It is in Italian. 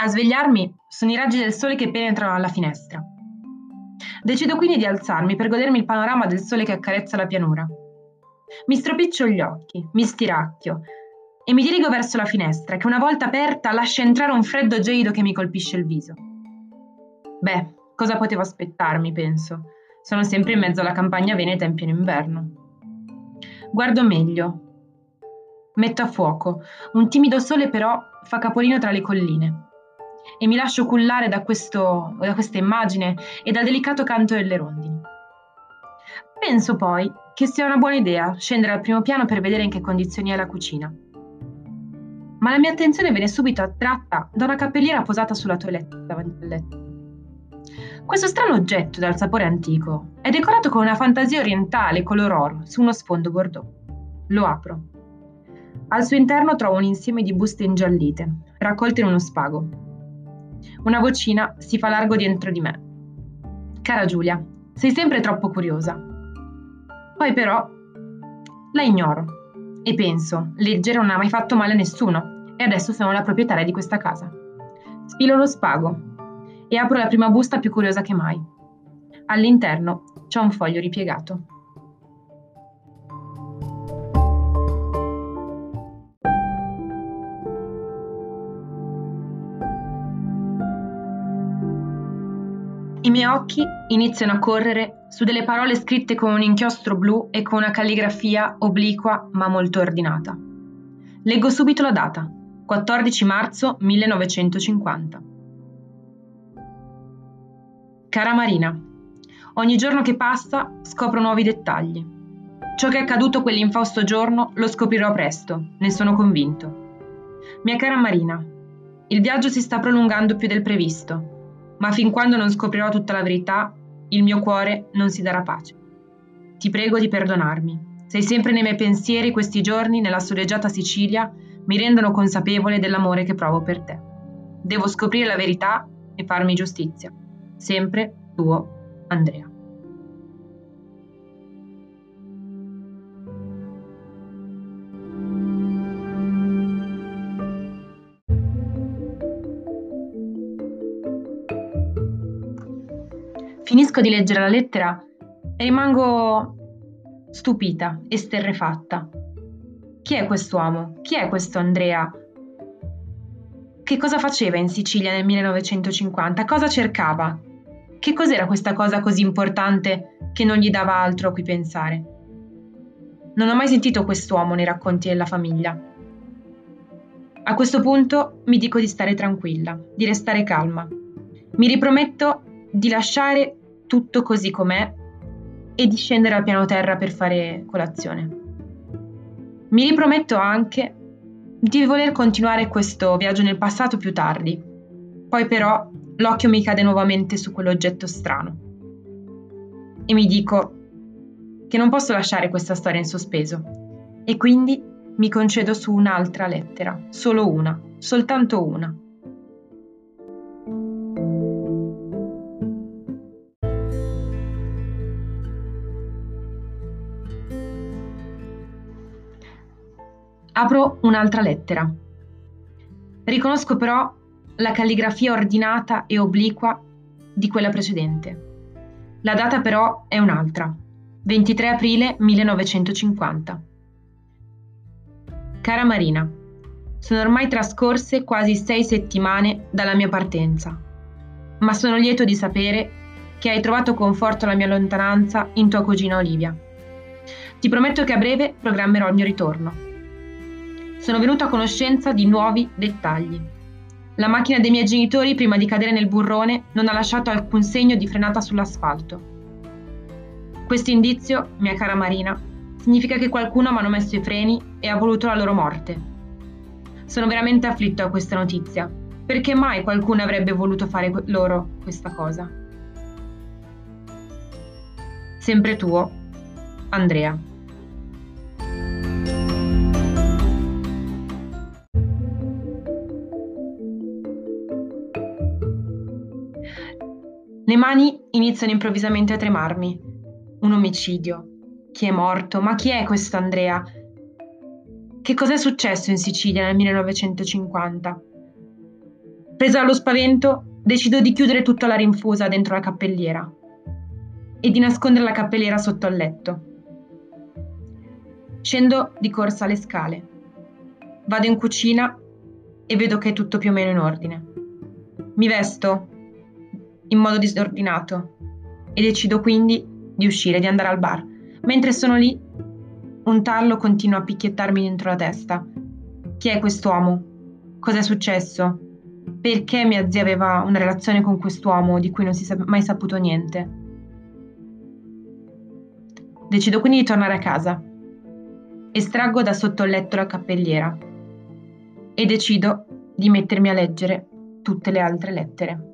A svegliarmi sono i raggi del sole che penetrano alla finestra. Decido quindi di alzarmi per godermi il panorama del sole che accarezza la pianura. Mi stropiccio gli occhi, mi stiracchio e mi dirigo verso la finestra che una volta aperta lascia entrare un freddo gelido che mi colpisce il viso. Beh, cosa potevo aspettarmi, penso. Sono sempre in mezzo alla campagna veneta in pieno inverno. Guardo meglio. Metto a fuoco. Un timido sole però fa capolino tra le colline e mi lascio cullare da, questo, da questa immagine e dal delicato canto delle rondini. Penso poi che sia una buona idea scendere al primo piano per vedere in che condizioni è la cucina. Ma la mia attenzione viene subito attratta da una cappelliera posata sulla toilette davanti al letto. Questo strano oggetto dal sapore antico è decorato con una fantasia orientale color oro su uno sfondo bordeaux. Lo apro. Al suo interno trovo un insieme di buste ingiallite, raccolte in uno spago. Una vocina si fa largo dentro di me. Cara Giulia, sei sempre troppo curiosa. Poi però la ignoro e penso, leggere non ha mai fatto male a nessuno e adesso sono la proprietaria di questa casa. Sfilo lo spago e apro la prima busta più curiosa che mai. All'interno c'è un foglio ripiegato. I miei occhi iniziano a correre su delle parole scritte con un inchiostro blu e con una calligrafia obliqua ma molto ordinata. Leggo subito la data, 14 marzo 1950. Cara Marina, ogni giorno che passa scopro nuovi dettagli. Ciò che è accaduto quell'infausto giorno lo scoprirò presto, ne sono convinto. Mia cara Marina, il viaggio si sta prolungando più del previsto ma fin quando non scoprirò tutta la verità, il mio cuore non si darà pace. Ti prego di perdonarmi. Sei sempre nei miei pensieri questi giorni nella soleggiata Sicilia mi rendono consapevole dell'amore che provo per te. Devo scoprire la verità e farmi giustizia. Sempre tuo Andrea. Finisco di leggere la lettera e rimango stupita, esterrefatta. Chi è quest'uomo? Chi è questo Andrea? Che cosa faceva in Sicilia nel 1950? Cosa cercava? Che cos'era questa cosa così importante che non gli dava altro a cui pensare? Non ho mai sentito quest'uomo nei racconti della famiglia. A questo punto mi dico di stare tranquilla, di restare calma. Mi riprometto di lasciare tutto così com'è e di scendere al piano terra per fare colazione. Mi riprometto anche di voler continuare questo viaggio nel passato più tardi. Poi però l'occhio mi cade nuovamente su quell'oggetto strano. E mi dico che non posso lasciare questa storia in sospeso. E quindi mi concedo su un'altra lettera, solo una, soltanto una. Apro un'altra lettera. Riconosco però la calligrafia ordinata e obliqua di quella precedente. La data però è un'altra, 23 aprile 1950. Cara Marina, sono ormai trascorse quasi sei settimane dalla mia partenza, ma sono lieto di sapere che hai trovato conforto alla mia lontananza in tua cugina Olivia. Ti prometto che a breve programmerò il mio ritorno sono venuto a conoscenza di nuovi dettagli. La macchina dei miei genitori, prima di cadere nel burrone, non ha lasciato alcun segno di frenata sull'asfalto. Questo indizio, mia cara Marina, significa che qualcuno ha manomesso i freni e ha voluto la loro morte. Sono veramente afflitto a questa notizia. Perché mai qualcuno avrebbe voluto fare loro questa cosa? Sempre tuo, Andrea. Le mani iniziano improvvisamente a tremarmi. Un omicidio. Chi è morto? Ma chi è questo Andrea? Che cos'è successo in Sicilia nel 1950? Presa dallo spavento, decido di chiudere tutta la rinfusa dentro la cappelliera e di nascondere la cappelliera sotto al letto. Scendo di corsa le scale. Vado in cucina e vedo che è tutto più o meno in ordine. Mi vesto in modo disordinato e decido quindi di uscire, di andare al bar. Mentre sono lì, un tarlo continua a picchiettarmi dentro la testa. Chi è quest'uomo? Cos'è successo? Perché mia zia aveva una relazione con quest'uomo di cui non si è mai saputo niente? Decido quindi di tornare a casa. Estraggo da sotto il letto la cappelliera e decido di mettermi a leggere tutte le altre lettere.